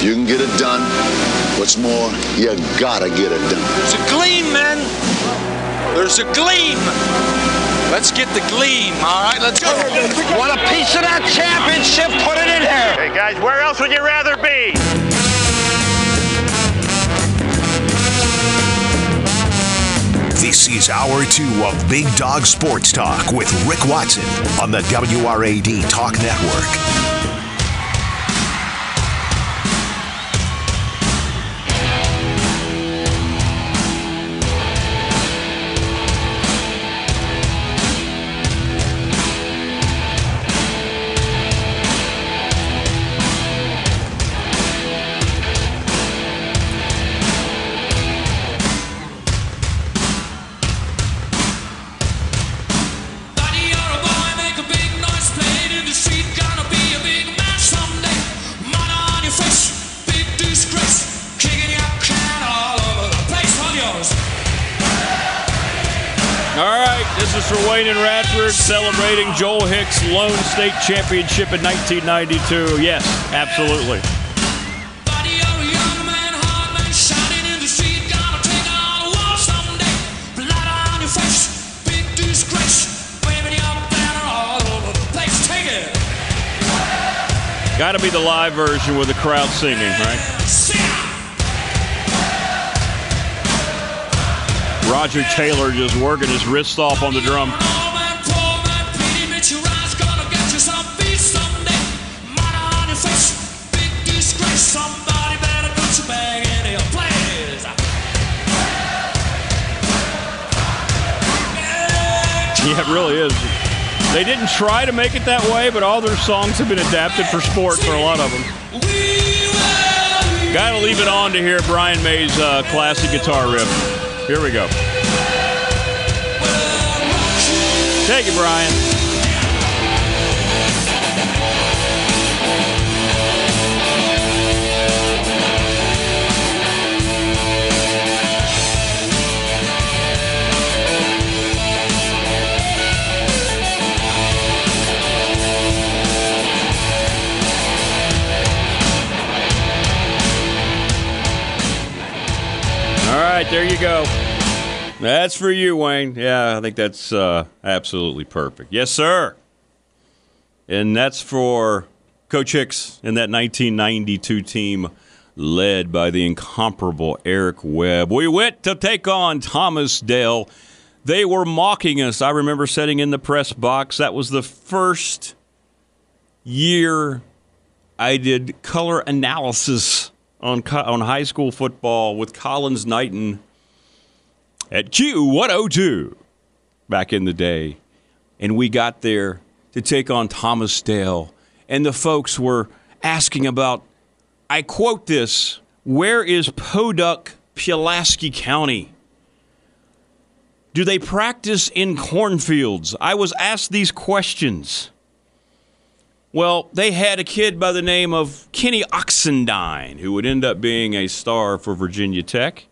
You can get it done. What's more, you gotta get it done. There's a gleam, man. There's a gleam. Let's get the gleam, all right? Let's go. Want a piece of that championship? Put it in here. Hey, guys, where else would you rather be? This is hour two of Big Dog Sports Talk with Rick Watson on the WRAD Talk Network. Wayne and Radford celebrating Joel Hicks' Lone State Championship in 1992. Yes, absolutely. Got to be the live version with the crowd singing, right? Roger Taylor just working his wrist off on the drum. Yeah, it really is. They didn't try to make it that way, but all their songs have been adapted for sport for a lot of them. Got to leave it on to hear Brian May's uh, classic guitar riff. Here we go. Take it, Brian. Right, there you go. That's for you, Wayne. Yeah, I think that's uh, absolutely perfect. Yes, sir. And that's for Coach Hicks and that 1992 team led by the incomparable Eric Webb. We went to take on Thomas Dale. They were mocking us. I remember sitting in the press box. That was the first year I did color analysis on on high school football with Collins Knighton at Q102 back in the day. And we got there to take on Thomas Dale. And the folks were asking about, I quote this, where is Podunk, Pulaski County? Do they practice in cornfields? I was asked these questions. Well, they had a kid by the name of Kenny Oxendine, who would end up being a star for Virginia Tech.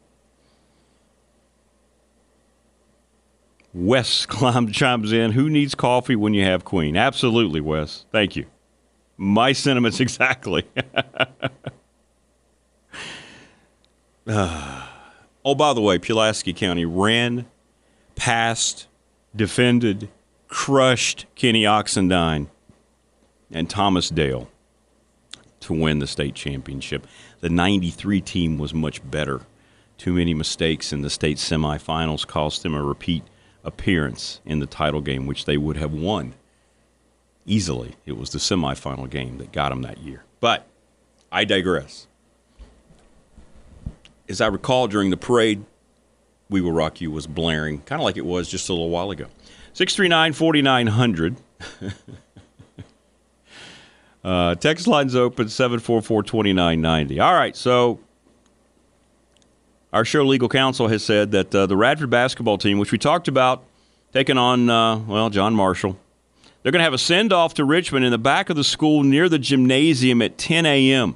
Wes chimes in. Who needs coffee when you have Queen? Absolutely, Wes. Thank you. My sentiments exactly. oh, by the way, Pulaski County ran, passed, defended, crushed Kenny Oxendine and Thomas Dale to win the state championship. The 93 team was much better. Too many mistakes in the state semifinals cost them a repeat appearance in the title game, which they would have won easily. It was the semifinal game that got them that year. But I digress. As I recall during the parade, We Will Rock You was blaring, kind of like it was just a little while ago. 639 4900. Uh, text line's open 744 2990. All right, so our show legal counsel has said that uh, the Radford basketball team, which we talked about taking on, uh, well, John Marshall, they're going to have a send off to Richmond in the back of the school near the gymnasium at 10 a.m.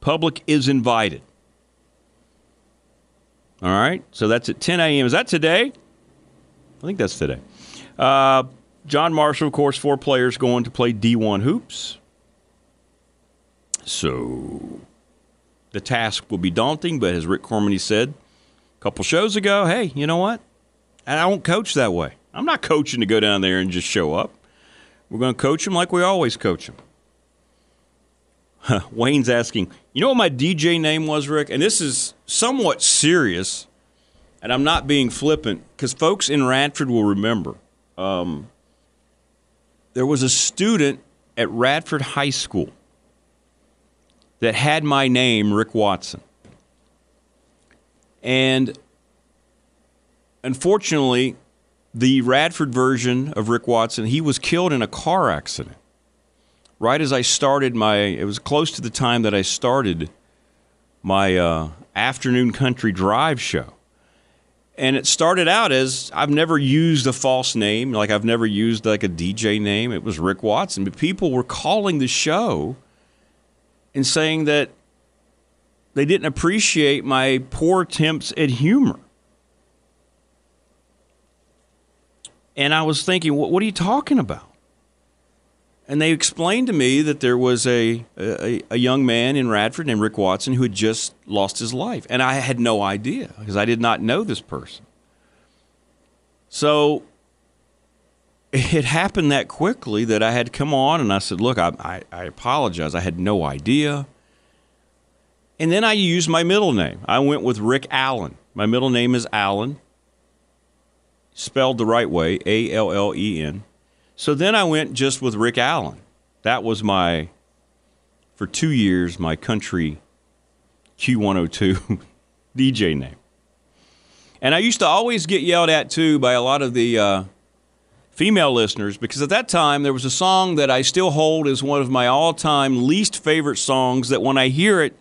Public is invited. All right, so that's at 10 a.m. Is that today? I think that's today. Uh, John Marshall, of course, four players going to play D1 hoops. So the task will be daunting, but as Rick Cormany said a couple shows ago, hey, you know what? I don't coach that way. I'm not coaching to go down there and just show up. We're going to coach them like we always coach them. Wayne's asking, you know what my DJ name was, Rick? And this is somewhat serious, and I'm not being flippant because folks in Radford will remember. Um, there was a student at Radford High School that had my name, Rick Watson. And unfortunately, the Radford version of Rick Watson, he was killed in a car accident. Right as I started my, it was close to the time that I started my uh, afternoon country drive show. And it started out as I've never used a false name, like I've never used like a DJ name. It was Rick Watson, but people were calling the show and saying that they didn't appreciate my poor attempts at humor. And I was thinking, what, what are you talking about? And they explained to me that there was a, a, a, young man in Radford named Rick Watson who had just lost his life. And I had no idea because I did not know this person. So it happened that quickly that I had come on and I said, Look, I, I, I apologize. I had no idea. And then I used my middle name. I went with Rick Allen. My middle name is Allen spelled the right way, A L L E N. So then I went just with Rick Allen. That was my, for two years, my country Q102 DJ name. And I used to always get yelled at too by a lot of the uh, female listeners because at that time there was a song that I still hold as one of my all time least favorite songs that when I hear it,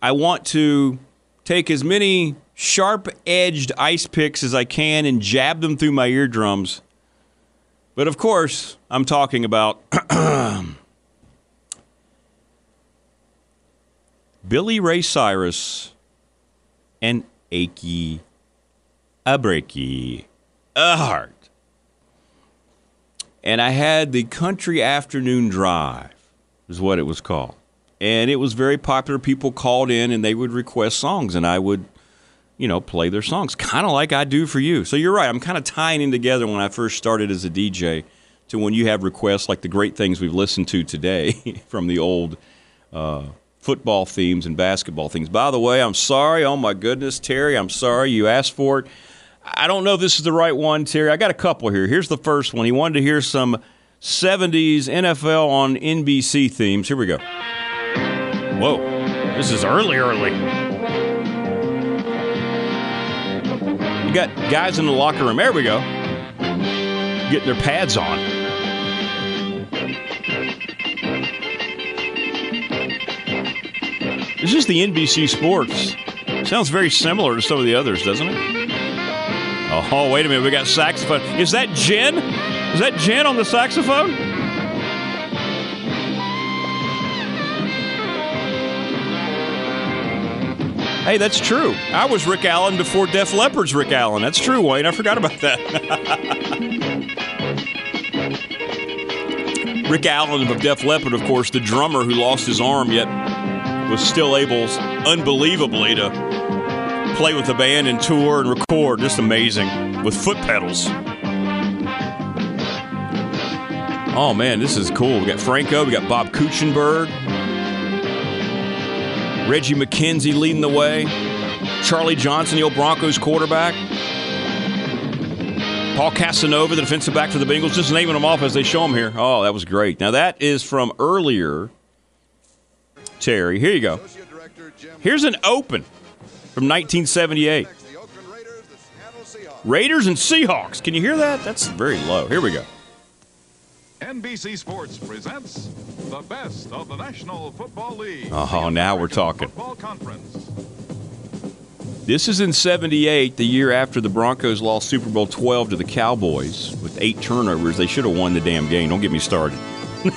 I want to take as many sharp edged ice picks as I can and jab them through my eardrums. But of course, I'm talking about Billy Ray Cyrus and Achy, a breaky, a heart. And I had the Country Afternoon Drive, is what it was called. And it was very popular. People called in and they would request songs, and I would you know, play their songs, kind of like I do for you. So you're right. I'm kind of tying in together when I first started as a DJ to when you have requests like the great things we've listened to today from the old uh, football themes and basketball themes. By the way, I'm sorry. Oh my goodness, Terry, I'm sorry you asked for it. I don't know if this is the right one, Terry. I got a couple here. Here's the first one. He wanted to hear some 70s NFL on NBC themes. Here we go. Whoa, this is early, early. We got guys in the locker room. There we go. Getting their pads on. This is the NBC Sports. Sounds very similar to some of the others, doesn't it? Oh, wait a minute. We got saxophone. Is that Jen? Is that Jen on the saxophone? Hey, that's true. I was Rick Allen before Def Leppard's Rick Allen. That's true, Wayne. I forgot about that. Rick Allen of Def Leppard, of course, the drummer who lost his arm yet was still able, unbelievably, to play with the band and tour and record. Just amazing with foot pedals. Oh man, this is cool. We got Franco, we got Bob Kuechenberg, Reggie McKenzie leading the way. Charlie Johnson, the old Broncos quarterback. Paul Casanova, the defensive back for the Bengals, just naming them off as they show them here. Oh, that was great. Now, that is from earlier, Terry. Here you go. Here's an open from 1978. Raiders and Seahawks. Can you hear that? That's very low. Here we go. NBC Sports presents the best of the National Football League. Oh, now we're talking. This is in 78, the year after the Broncos lost Super Bowl 12 to the Cowboys with eight turnovers. They should have won the damn game. Don't get me started. Brought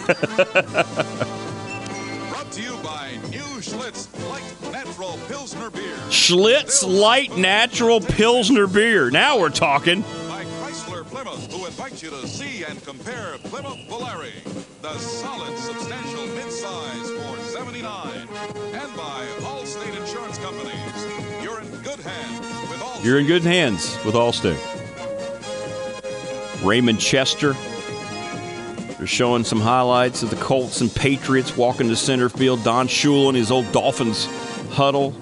to you by New Schlitz Light Natural Pilsner Beer. Schlitz Light Natural Pilsner Beer. Now we're talking. By Chrysler Plymouth, who invites you to see and compare Plymouth Volare, the solid, substantial midsize for 79 And by Allstate Insurance Companies. You're in good hands with Allstate. You're in good hands with Allstate. Raymond Chester. They're showing some highlights of the Colts and Patriots walking to center field. Don Shula and his old Dolphins huddle.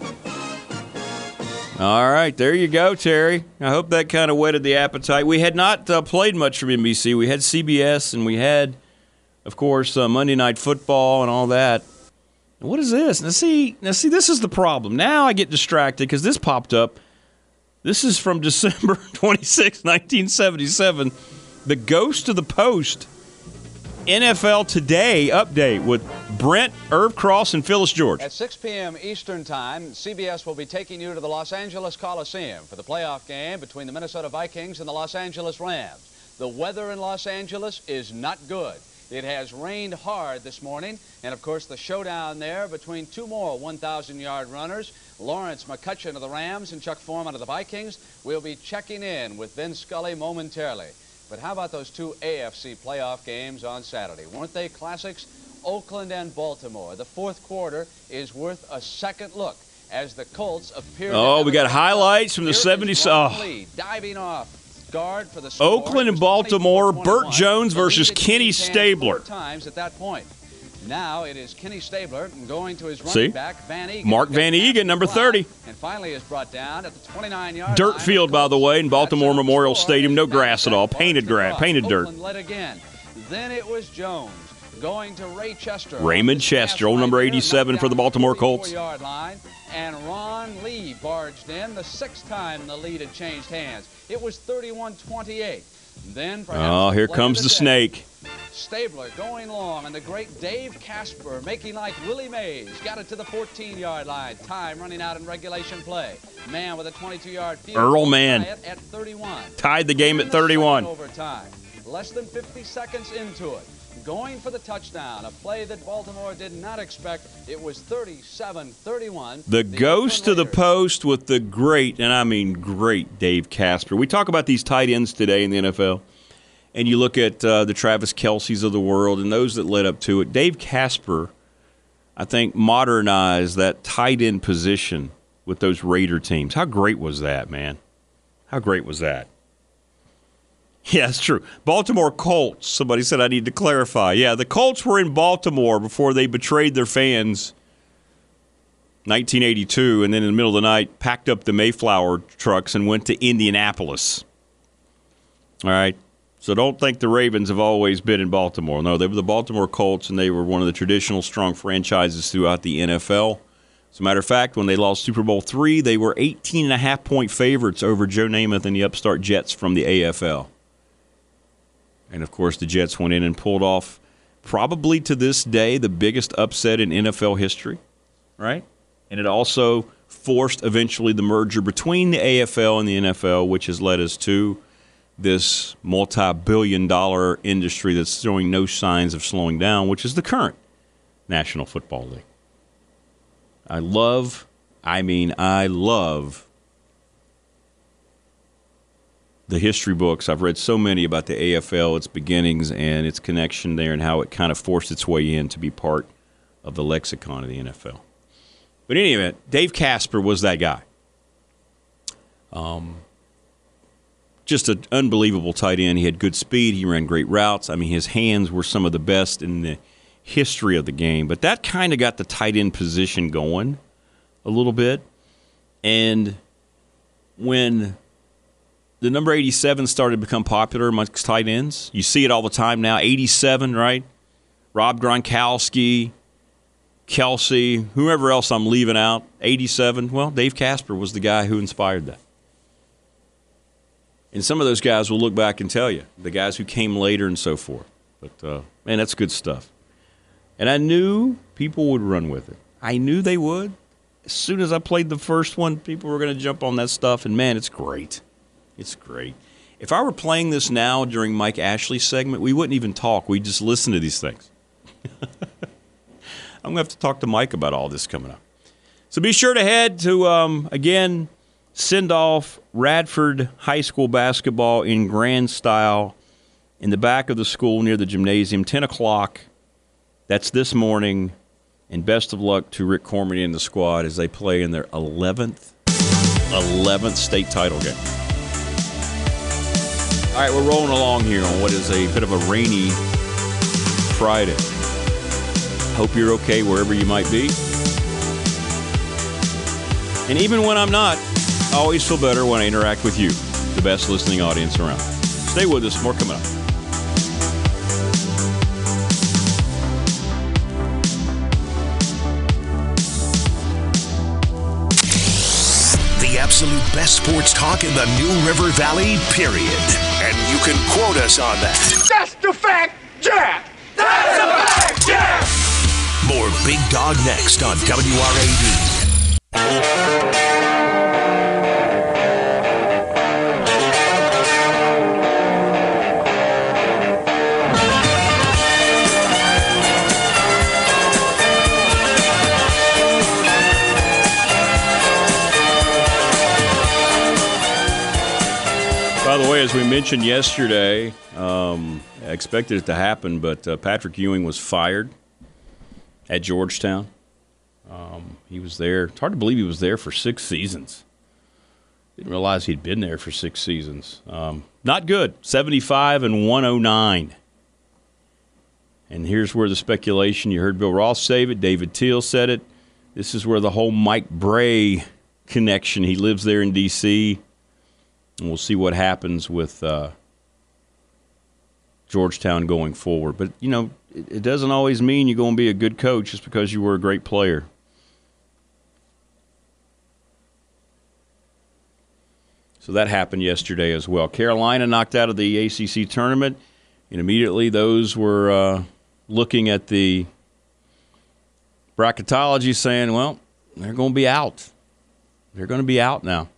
All right, there you go, Terry. I hope that kind of whetted the appetite. We had not uh, played much from NBC. We had CBS and we had, of course, uh, Monday Night Football and all that. What is this? Now see, now see, this is the problem. Now I get distracted because this popped up. This is from December 26, 1977. The Ghost of the Post NFL Today update with Brent, Irv Cross, and Phyllis George. At 6 p.m. Eastern Time, CBS will be taking you to the Los Angeles Coliseum for the playoff game between the Minnesota Vikings and the Los Angeles Rams. The weather in Los Angeles is not good. It has rained hard this morning, and of course, the showdown there between two more 1,000 yard runners, Lawrence McCutcheon of the Rams and Chuck Foreman of the Vikings. We'll be checking in with Vin Scully momentarily. But how about those two AFC playoff games on Saturday? Weren't they classics? Oakland and Baltimore. The fourth quarter is worth a second look as the Colts appear. Oh, we got highlights from the 70s. Oh. Diving off guard for the Oakland and Baltimore. Bert Jones versus Kenny Stabler. Times at that point. Now it is Kenny Stabler going to his running See? back, Van Eeghen. Mark Van Eeghen, number 30. And finally is brought down at the 29-yard Dirt field, by the way, in Baltimore Memorial Stadium. No grass at all. Painted grass, painted dirt. Oakland led again. Then it was Jones going to Ray Chester. Raymond Chester, old number 87 for the Baltimore Colts. Yard line, and Ron Lee barged in the sixth time the lead had changed hands. It was 31-28. Then Oh, here comes the snake. Stabler going long, and the great Dave Casper making like Willie Mays. Got it to the 14-yard line. Time running out in regulation play. Man with a 22-yard field. Errol Mann. At 31. Tied the game at 31. Overtime. Less than 50 seconds into it. Going for the touchdown, a play that Baltimore did not expect. It was 37-31. The ghost of the post with the great, and I mean great, Dave Casper. We talk about these tight ends today in the NFL, and you look at uh, the Travis Kelces of the world and those that led up to it. Dave Casper, I think, modernized that tight end position with those Raider teams. How great was that, man? How great was that? Yeah, that's true. Baltimore Colts. Somebody said I need to clarify. Yeah, the Colts were in Baltimore before they betrayed their fans. 1982, and then in the middle of the night, packed up the Mayflower trucks and went to Indianapolis. All right. So don't think the Ravens have always been in Baltimore. No, they were the Baltimore Colts, and they were one of the traditional strong franchises throughout the NFL. As a matter of fact, when they lost Super Bowl three, they were 18 and a half point favorites over Joe Namath and the upstart Jets from the AFL. And of course, the Jets went in and pulled off probably to this day the biggest upset in NFL history, right? And it also forced eventually the merger between the AFL and the NFL, which has led us to this multi billion dollar industry that's showing no signs of slowing down, which is the current National Football League. I love, I mean, I love the history books. I've read so many about the AFL, its beginnings, and its connection there, and how it kind of forced its way in to be part of the lexicon of the NFL. But in any event, Dave Casper was that guy. Um, just an unbelievable tight end. He had good speed. He ran great routes. I mean, his hands were some of the best in the history of the game. But that kind of got the tight end position going a little bit. And when the number 87 started to become popular amongst tight ends. You see it all the time now. 87, right? Rob Gronkowski, Kelce, whoever else I'm leaving out. 87. Well, Dave Casper was the guy who inspired that. And some of those guys will look back and tell you, the guys who came later and so forth. But, uh, man, that's good stuff. And I knew people would run with it. I knew they would. As soon as I played the first one, people were going to jump on that stuff. And, man, it's great. It's great. If I were playing this now during Mike Ashley's segment, we wouldn't even talk. We'd just listen to these things. I'm going to have to talk to Mike about all this coming up. So be sure to head to, um, again, send off Radford High School basketball in grand style in the back of the school near the gymnasium, 10 o'clock. That's this morning. And best of luck to Rick Cormany and the squad as they play in their 11th, 11th state title game. All right, we're rolling along here on what is a bit of a rainy Friday. Hope you're okay wherever you might be. And even when I'm not, I always feel better when I interact with you, the best listening audience around. Stay with us, more coming up. Absolute best sports talk in the New River Valley, period. And you can quote us on that. That's the fact, Jack! That's the fact, Jack! More Big Dog next on WRAD. Way, as we mentioned yesterday, um, I expected it to happen, but uh, Patrick Ewing was fired at Georgetown. Um, he was there. It's hard to believe he was there for six seasons. Didn't realize he'd been there for six seasons. Um, not good. 75 and 109. And here's where the speculation you heard Bill Ross say it, David Teel said it. This is where the whole Mike Brey connection, he lives there in D.C., and we'll see what happens with uh, Georgetown going forward. But, you know, it, it doesn't always mean you're going to be a good coach just because you were a great player. So that happened yesterday as well. Carolina knocked out of the ACC tournament, and immediately those were uh, looking at the bracketology saying, well, they're going to be out. They're going to be out now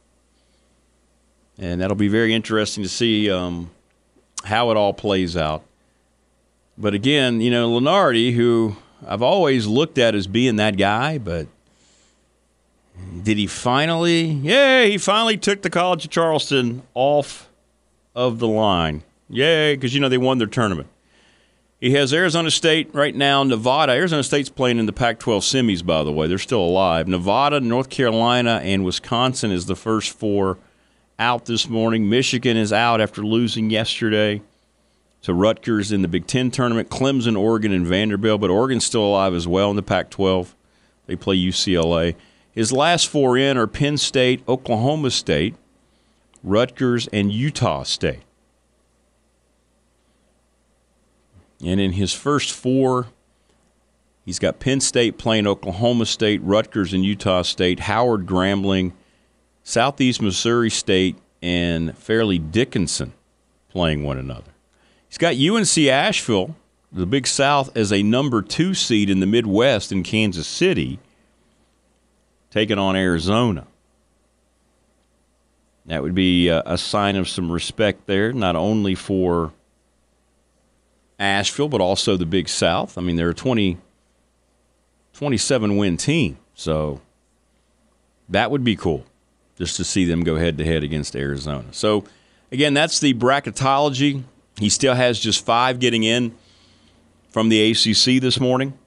and that'll be very interesting to see um, how it all plays out. But again, you know, Lunardi, who I've always looked at as being that guy, but did he finally? Yeah, he finally took the College of Charleston off of the line. Yay, because you know they won their tournament. He has Arizona State right now, Nevada. Arizona State's playing in the Pac 12 semis, by the way. They're still alive. Nevada, North Carolina, and Wisconsin is the first four out this morning. Michigan is out after losing yesterday to Rutgers in the Big Ten tournament. Clemson, Oregon, and Vanderbilt, but Oregon's still alive as well in the Pac 12. They play UCLA. His last four in are Penn State, Oklahoma State, Rutgers, and Utah State. And in his first four, he's got Penn State playing Oklahoma State, Rutgers, and Utah State, Howard Grambling, Southeast Missouri State, and Fairleigh Dickinson playing one another. He's got UNC Asheville, the Big South, as a number two seed in the Midwest in Kansas City, taking on Arizona. That would be a, a sign of some respect there, not only for Asheville, but also the Big South. I mean, they're a 20, 27 win team. So that would be cool just to see them go head to head against Arizona. So, again, that's the bracketology. He still has just five getting in from the ACC this morning.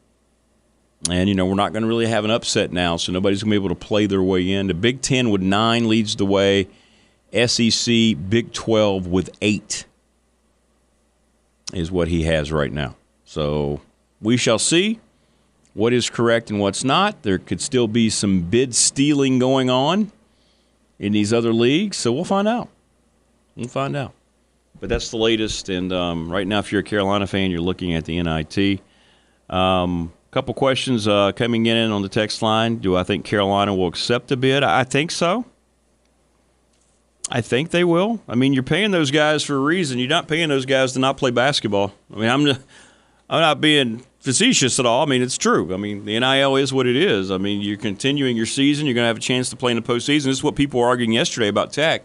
And, you know, we're not going to really have an upset now, so nobody's going to be able to play their way in. The Big Ten with nine leads the way, SEC, Big 12 with eight is what he has right now. So we shall see what is correct and what's not. There could still be some bid stealing going on in these other leagues, so we'll find out. We'll find out. But that's the latest. And um, right now, if you're a Carolina fan, you're looking at the NIT. A um, couple questions uh, coming in on the text line. Do I think Carolina will accept a bid? I think so. I think they will. I mean, you're paying those guys for a reason. You're not paying those guys to not play basketball. I mean, I'm, I'm not being facetious at all. I mean, it's true. I mean, the NIL is what it is. I mean, you're continuing your season. You're going to have a chance to play in the postseason. This is what people were arguing yesterday about Tech.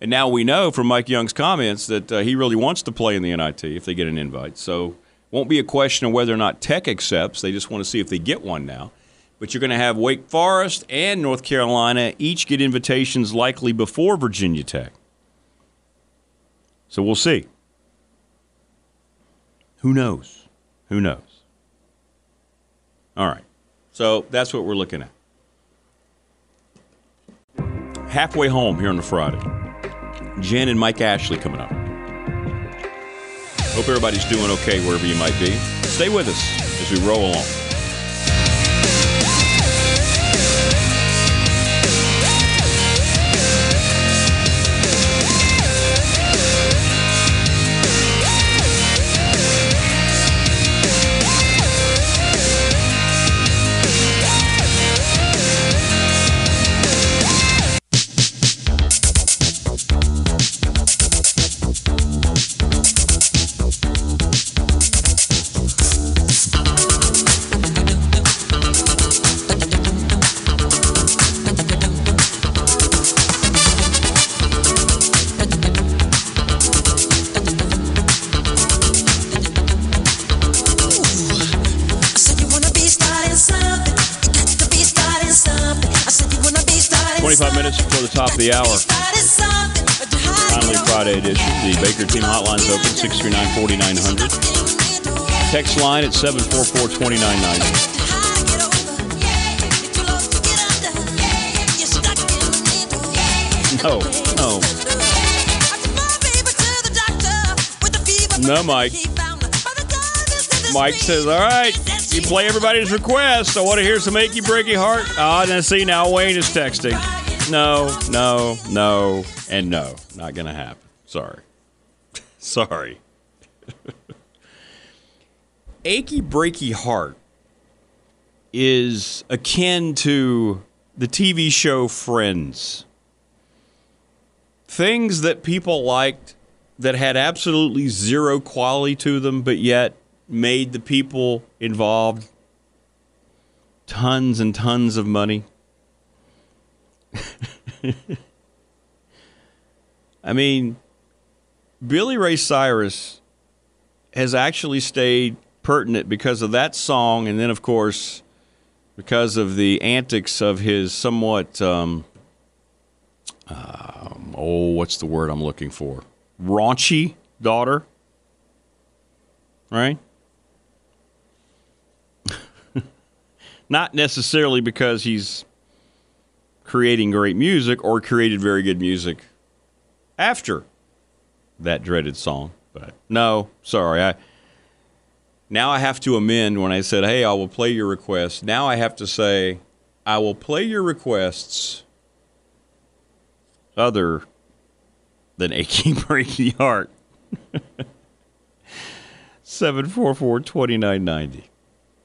And now we know from Mike Young's comments that uh, he really wants to play in the NIT if they get an invite. So won't be a question of whether or not Tech accepts. They just want to see if they get one now. But you're going to have Wake Forest and North Carolina each get invitations likely before Virginia Tech. So we'll see. Who knows? Who knows? All right. So that's what we're looking at. Halfway home here on the Friday. Jen and Mike Ashley coming up. Hope everybody's doing okay wherever you might be. Stay with us as we roll along. Line at 744-2990. No, no. No, Mike. Mike says, all right, you play everybody's request. I want to hear some achy breaky heart. Ah, oh, then see, now Wayne is texting. No, no, no, and no. Not going to happen. Sorry. Sorry. achy breaky heart is akin to the TV show Friends. Things that people liked that had absolutely zero quality to them, but yet made the people involved tons and tons of money. I mean, Billy Ray Cyrus has actually stayed pertinent because of that song, and then, of course, because of the antics of his somewhat, um, um, oh, what's the word I'm looking for? Raunchy daughter, right? Not necessarily because he's creating great music or created very good music after that dreaded song. But no, sorry. I now I have to amend when I said, "Hey, I will play your requests." Now I have to say, "I will play your requests." Other than aching breaking heart. 744 2990.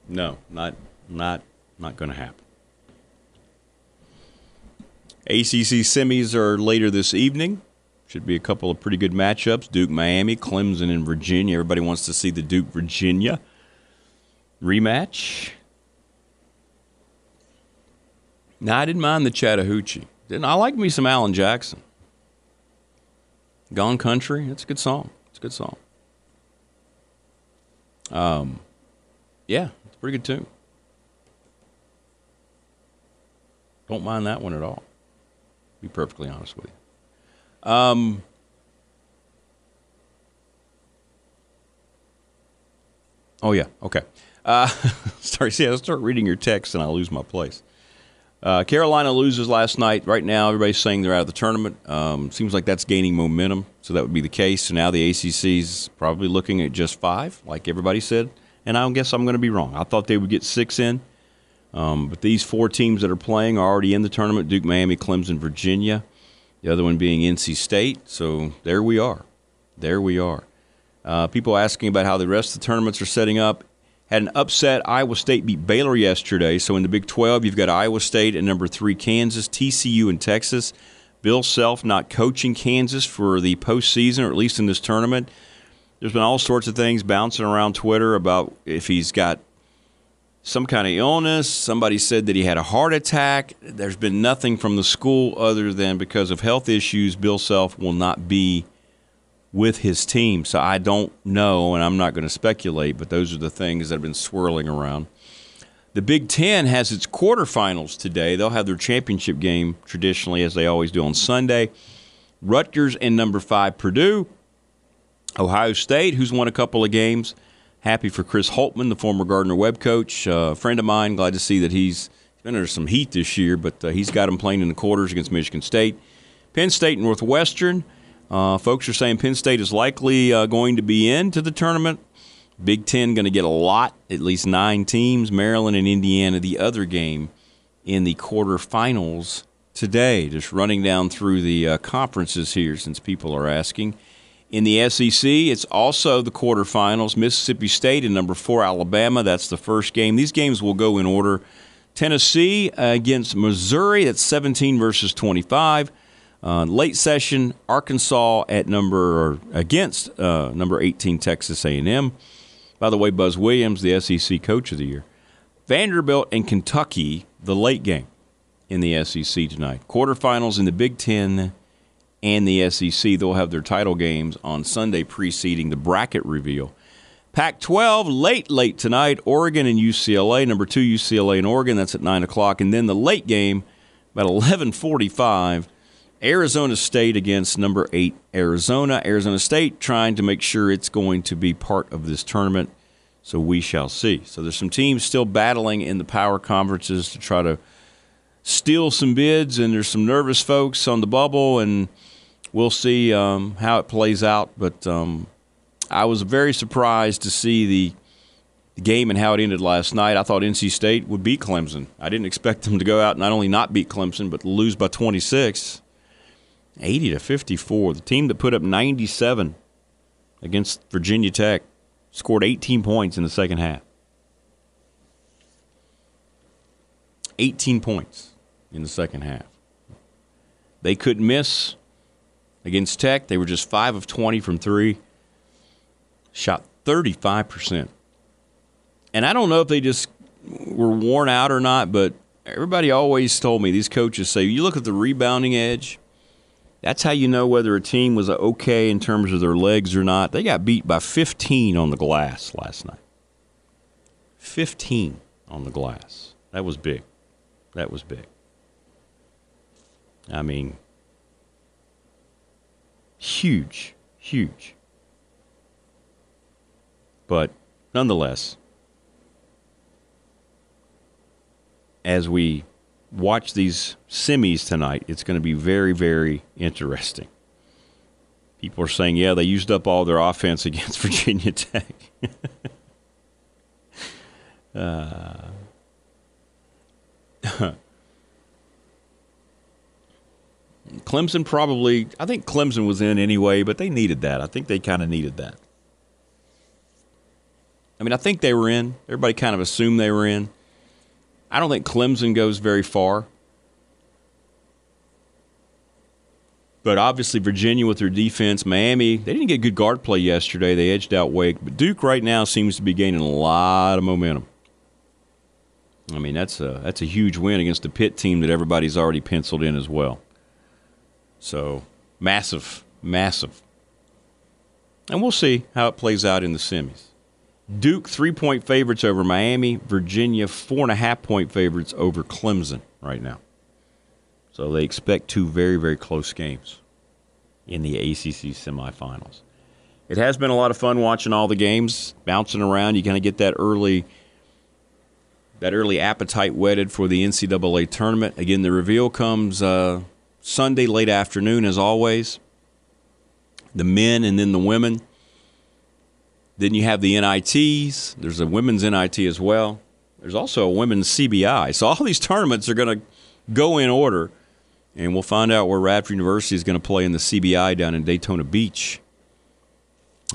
No, not not not going to happen. ACC semis are later this evening. Should be a couple of pretty good matchups. Duke, Miami, Clemson, and Virginia. Everybody wants to see the Duke Virginia rematch. Now, I didn't mind the Chattahoochee. Didn't I like me some Alan Jackson? Gone Country. It's a good song. It's a good song. Um, yeah, it's pretty good tune. Don't mind that one at all. Be perfectly honest with you. Um, oh yeah, okay. Uh, sorry, see, I start reading your text and I lose my place. Uh, Carolina loses last night. Right now, everybody's saying they're out of the tournament. Um, seems like that's gaining momentum, so that would be the case. So now the ACC is probably looking at just five, like everybody said. And I guess I'm going to be wrong. I thought they would get six in. Um, but these four teams that are playing are already in the tournament Duke, Miami, Clemson, Virginia. The other one being NC State. So there we are. There we are. Uh, people asking about how the rest of the tournaments are setting up. Had an upset. Iowa State beat Baylor yesterday. So in the Big 12, you've got Iowa State and number three, Kansas, TCU, and Texas. Bill Self not coaching Kansas for the postseason, or at least in this tournament. There's been all sorts of things bouncing around Twitter about if he's got some kind of illness. Somebody said that he had a heart attack. There's been nothing from the school other than because of health issues, Bill Self will not be with his team. So I don't know, and I'm not going to speculate, but those are the things that have been swirling around. The Big Ten has its quarterfinals today. They'll have their championship game traditionally, as they always do on Sunday. Rutgers and number five Purdue. Ohio State, who's won a couple of games. Happy for Chris Holtmann, the former Gardner Webb coach, uh, friend of mine. Glad to see that he's been under some heat this year, but uh, he's got him playing in the quarters against Michigan State. Penn State, Northwestern. Uh, folks are saying Penn State is likely uh, going to be into the tournament. Big Ten going to get a lot, at least nine teams. Maryland and Indiana, the other game in the quarterfinals today. Just running down through the uh, conferences here since people are asking. In the SEC, it's also the quarterfinals. Mississippi State and number four Alabama. That's the first game. These games will go in order. Tennessee against Missouri. That's 17 versus 25. Uh, late session, Arkansas at number against uh, number 18 Texas A&M. By the way, Buzz Williams, the SEC Coach of the Year. Vanderbilt and Kentucky, the late game in the SEC tonight. Quarterfinals in the Big Ten and the SEC. They'll have their title games on Sunday, preceding the bracket reveal. Pac 12, late, late tonight, Oregon and UCLA. Number two, UCLA and Oregon. That's at 9 o'clock. And then the late game, about 1145, Arizona State against number eight Arizona. Arizona State trying to make sure it's going to be part of this tournament. So we shall see. So there's some teams still battling in the power conferences to try to steal some bids, and there's some nervous folks on the bubble, and we'll see um, how it plays out. But um, I was very surprised to see the, game and how it ended last night. I thought NC State would beat Clemson. I didn't expect them to go out and not only not beat Clemson, but lose by 26. 80 to 54. The team that put up 97 against Virginia Tech scored 18 points in the second half. 18 points in the second half. They couldn't miss against Tech. They were just 5 of 20 from 3. Shot 35%. And I don't know if they just were worn out or not, but everybody always told me, these coaches say, you look at the rebounding edge, that's how you know whether a team was okay in terms of their legs or not. They got beat by 15 on the glass last night. 15 on the glass. That was big. That was big. I mean, huge, huge. But nonetheless, as we watch these semis tonight, it's going to be very, very interesting. People are saying, yeah, they used up all their offense against Virginia Tech. uh, Clemson probably, I think Clemson was in anyway, but they needed that. I think they kind of needed that. I mean, I think they were in. Everybody kind of assumed they were in. I don't think Clemson goes very far. But obviously, Virginia with their defense, Miami, they didn't get good guard play yesterday. They edged out Wake. But Duke right now seems to be gaining a lot of momentum. I mean, that's a, that's a huge win against the Pitt team that everybody's already penciled in as well. So, massive, massive. And we'll see how it plays out in the semis. Duke, three point favorites over Miami. Virginia, four and a half point favorites over Clemson right now. So they expect two very, very close games in the ACC semifinals. It has been a lot of fun watching all the games, bouncing around. You kind of get that early that early appetite whetted for the NCAA tournament. Again, the reveal comes uh, Sunday late afternoon, as always. The men and then the women. Then you have the NITs. There's a women's NIT as well. There's also a women's CBI. So all these tournaments are going to go in order, and we'll find out where Radford University is going to play in the CBI down in Daytona Beach.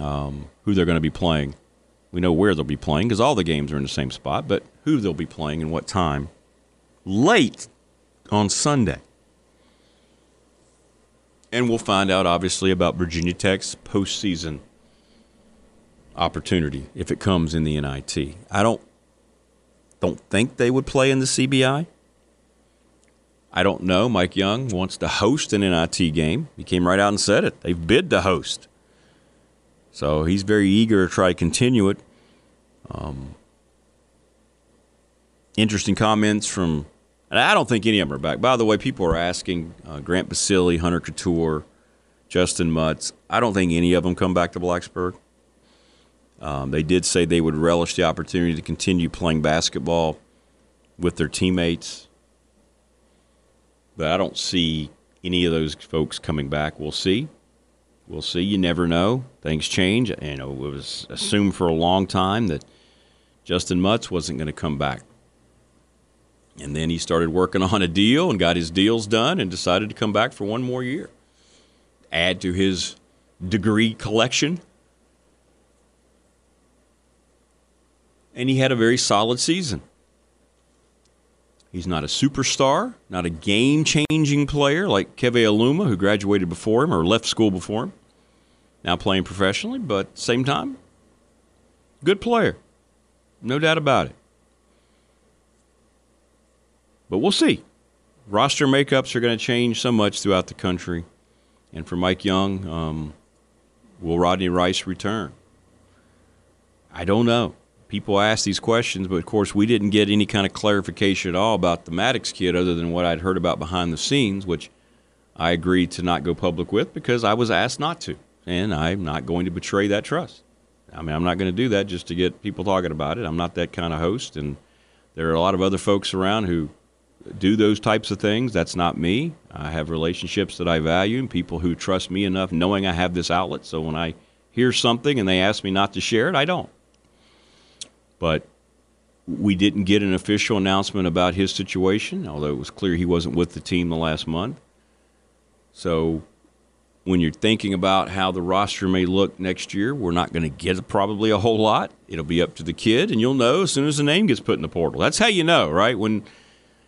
Um, who they're going to be playing. We know where they'll be playing because all the games are in the same spot, but who they'll be playing and what time. Late on Sunday. And we'll find out, obviously, about Virginia Tech's postseason opportunity if it comes in the NIT. I don't don't think they would play in the CBI. I don't know. Mike Young wants to host an NIT game. He came right out and said it. They've bid to host. So he's very eager to try to continue it. Um, interesting comments from. And I don't think any of them are back. By the way, people are asking uh, Grant Basile, Hunter Cattoor, Justyn Mutts. I don't think any of them come back to Blacksburg. Um, they did say they would relish the opportunity to continue playing basketball with their teammates, but I don't see any of those folks coming back. We'll see. We'll see. You never know. Things change. You know, it was assumed for a long time that Justyn Mutts wasn't going to come back. And then he started working on a deal and got his deals done and decided to come back for one more year. Add to his degree collection. And he had a very solid season. He's not a superstar, not a game changing player like Keve Aluma, who graduated before him or left school before him, now playing professionally, but same time, good player. No doubt about it. But we'll see. Roster makeups are going to change so much throughout the country. And for Mike Young, um, will Rodney Rice return? I don't know. People ask these questions, but of course, we didn't get any kind of clarification at all about the Maddox kid other than what I'd heard about behind the scenes, which I agreed to not go public with because I was asked not to. And I'm not going to betray that trust. I mean, I'm not going to do that just to get people talking about it. I'm not that kind of host. And there are a lot of other folks around who do those types of things. That's not me. I have relationships that I value and people who trust me enough knowing I have this outlet. So when I hear something and they ask me not to share it, I don't. But we didn't get an official announcement about his situation, although it was clear he wasn't with the team the last month. So when you're thinking about how the roster may look next year, we're not going to get probably a whole lot. It'll be up to the kid, and you'll know as soon as the name gets put in the portal. That's how you know, right? When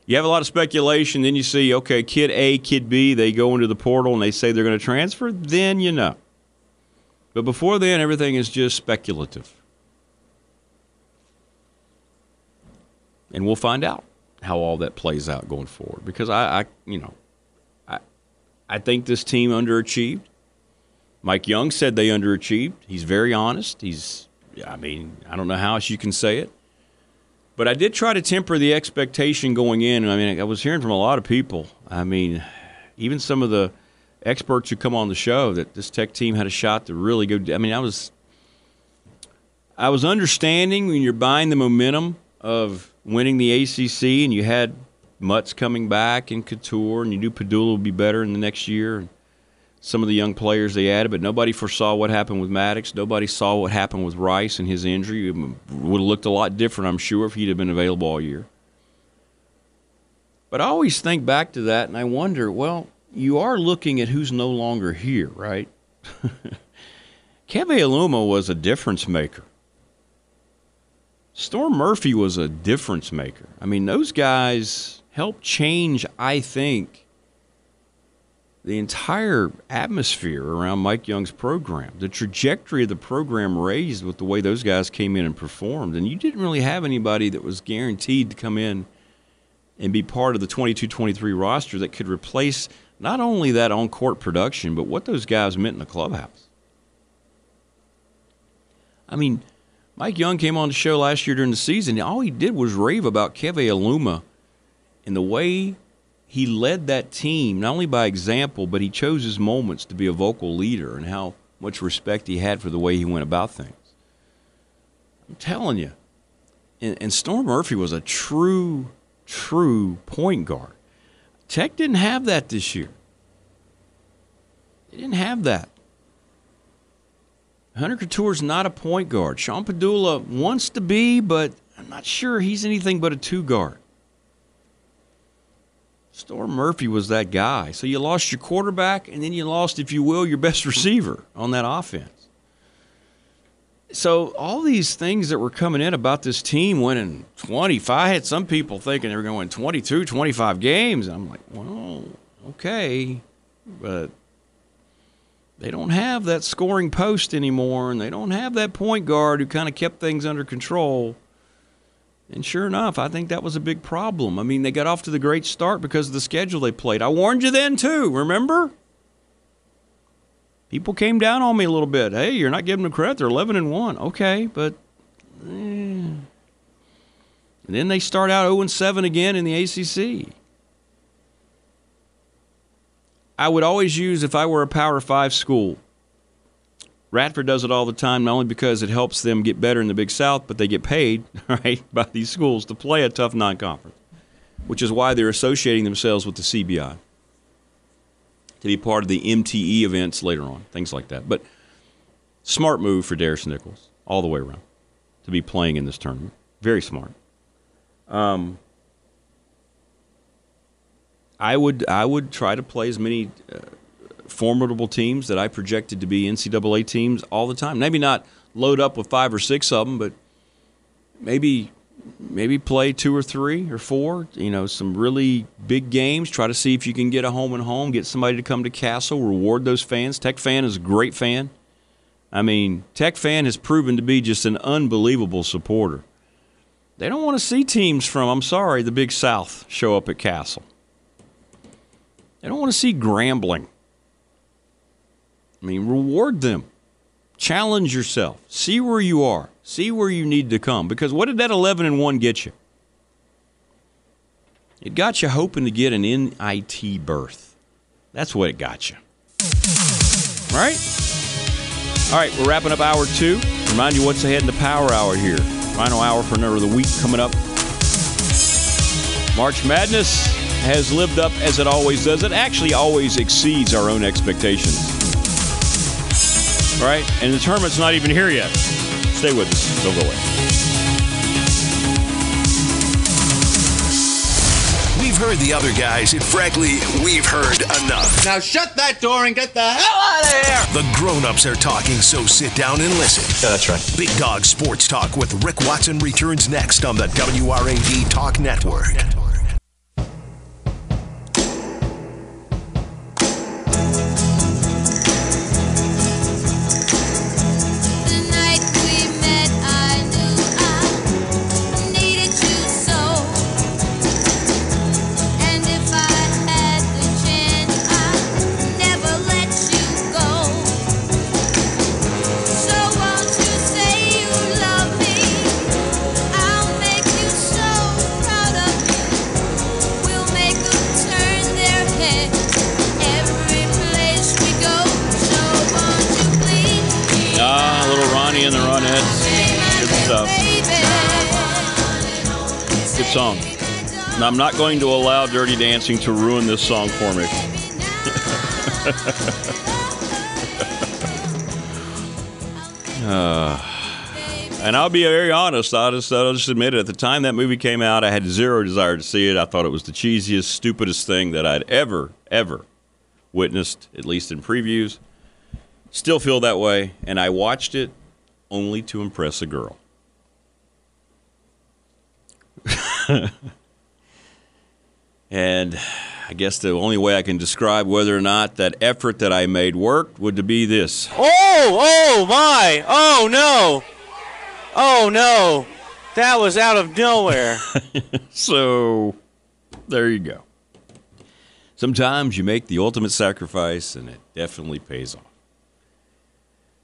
you have a lot of speculation, then you see, okay, kid A, kid B, they go into the portal and they say they're going to transfer, then you know. But before then, everything is just speculative. And we'll find out how all that plays out going forward. Because I, I you know, I, I think this team underachieved. Mike Young said they underachieved. He's very honest. He's, I mean, I don't know how else you can say it. But I did try to temper the expectation going in. I mean, I was hearing from a lot of people. I mean, even some of the experts who come on the show that this Tech team had a shot to really go. I mean, I was, I was understanding when you're buying the momentum of winning the ACC and you had Mutts coming back and Cattoor and you knew Pedulla would be better in the next year some of the young players they added, but nobody foresaw what happened with Maddox. Nobody saw what happened with Rice and his injury. It would have looked a lot different, I'm sure, if he'd have been available all year. But I always think back to that and I wonder, well, you are looking at who's no longer here, right? Keve Aluma was a difference maker. Storm Murphy was a difference maker. I mean, those guys helped change, I think, the entire atmosphere around Mike Young's program, the trajectory of the program raised with the way those guys came in and performed. And you didn't really have anybody that was guaranteed to come in and be part of the 22 23 roster that could replace not only that on court production, but what those guys meant in the clubhouse. I mean, Mike Young came on the show last year during the season. And all he did was rave about Keve Aluma and the way he led that team not only by example, but he chose his moments to be a vocal leader and how much respect he had for the way he went about things. I'm telling you. And, and Storm Murphy was a true, true point guard. Tech didn't have that this year. They didn't have that. Hunter Cattoor's not a point guard. Sean Pedulla wants to be, but I'm not sure he's anything but a two guard. Storm Murphy was that guy. So you lost your quarterback, and then you lost, if you will, your best receiver on that offense. So all these things that were coming in about this team winning 25, I had some people thinking they were going to win 22, 25 games. I'm like, well, okay, but they don't have that scoring post anymore, and they don't have that point guard who kind of kept things under control. And sure enough, I think that was a big problem. I mean, they got off to the great start because of the schedule they played. I warned you then, too, remember? People came down on me a little bit. Hey, you're not giving them credit. They're 11 and 1. Okay, but eh, And then they start out 0 7 again in the ACC. I would always use, if I were a Power 5 school, Radford does it all the time, not only because it helps them get better in the Big South, but they get paid, right, by these schools to play a tough non conference, which is why they're associating themselves with the CBI to be part of the MTE events later on, things like that. But smart move for Darris Nichols all the way around to be playing in this tournament. Very smart. Um, I would I would try to play as many uh, formidable teams that I projected to be NCAA teams all the time. Maybe not load up with five or six of them, but maybe maybe play two or three or four. You know, some really big games. Try to see if you can get a home and home. Get somebody to come to Cassell. Reward those fans. Tech fan is a great fan. I mean, Tech fan has proven to be just an unbelievable supporter. They don't want to see teams from, I'm sorry, the Big South show up at Cassell. They don't want to see Grambling. I mean, reward them. Challenge yourself. See where you are. See where you need to come. Because what did that 11 and 1 get you? It got you hoping to get an NIT berth. That's what it got you. Right? All right, we're wrapping up hour two. Remind you what's ahead in the power hour here. Final hour for another of the week coming up. March Madness has lived up as it always does. It actually always exceeds our own expectations. Right? And the tournament's not even here yet. Stay with us. Don't go away. We've heard the other guys, and frankly, we've heard enough. Now shut that door and get the hell out of here! The grown-ups are talking, so sit down and listen. Yeah, that's right. Big Dog Sports Talk with Rick Watson returns next on the WRAD Talk Network. I'm not going to allow Dirty Dancing to ruin this song for me. Uh, and I'll be very honest. I'll just, I'll just admit it. At the time that movie came out, I had zero desire to see it. I thought it was the cheesiest, stupidest thing that I'd ever, ever witnessed, at least in previews. Still feel that way. And I watched it only to impress a girl. and I guess the only way I can describe whether or not that effort that I made worked would to be this. Oh, oh my. Oh no. Oh no. That was out of nowhere. So there you go. Sometimes you make the ultimate sacrifice and it definitely pays off.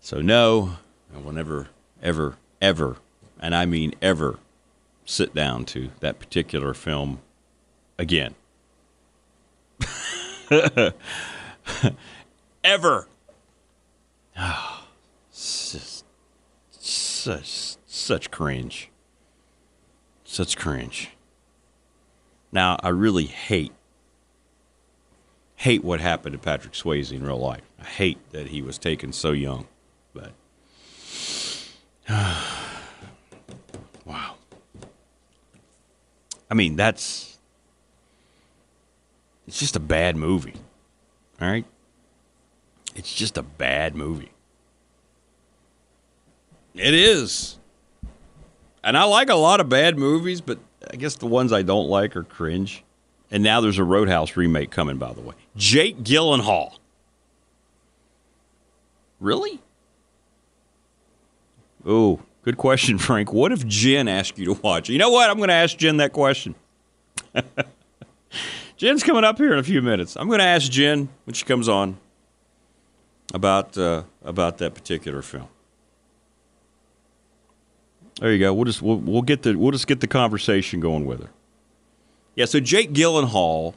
So no, I will never, ever, ever, and I mean ever, sit down to that particular film again. ever. Oh, just such such cringe. Such cringe. Now I really hate hate what happened to Patrick Swayze in real life. I hate that he was taken so young. But wow. I mean, that's it's just a bad movie. All right? It's just a bad movie. It is. And I like a lot of bad movies, but I guess the ones I don't like are cringe. And now there's a Roadhouse remake coming, by the way. Jake Gyllenhaal. Really? Oh, good question, Frank. What if Jen asked you to watch? You know what? I'm going to ask Jen that question. Jen's coming up here in a few minutes. I'm going to ask Jen when she comes on about uh, about that particular film. There you go. We'll just we'll, we'll get the we'll just get the conversation going with her. Yeah. So Jake Gyllenhaal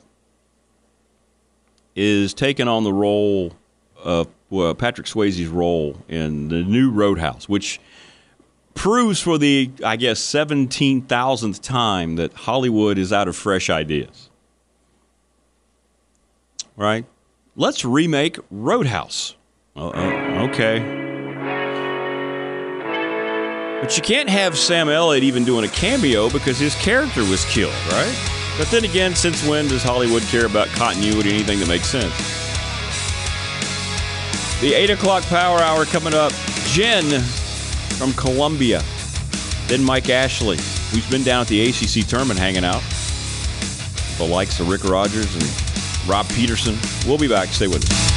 is taking on the role of well, Patrick Swayze's role in the new Roadhouse, which proves for the I guess seventeen thousandth time that Hollywood is out of fresh ideas. Right? Let's remake Roadhouse. Uh, uh, okay. But you can't have Sam Elliott even doing a cameo because his character was killed, right? But then again, since when does Hollywood care about continuity, anything that makes sense? The 8 o'clock power hour coming up. Jen from Columbia. Then Mike Ashley, who's been down at the ACC tournament hanging out. The likes of Rick Rogers and Rob Peterson. We'll be back. Stay with us.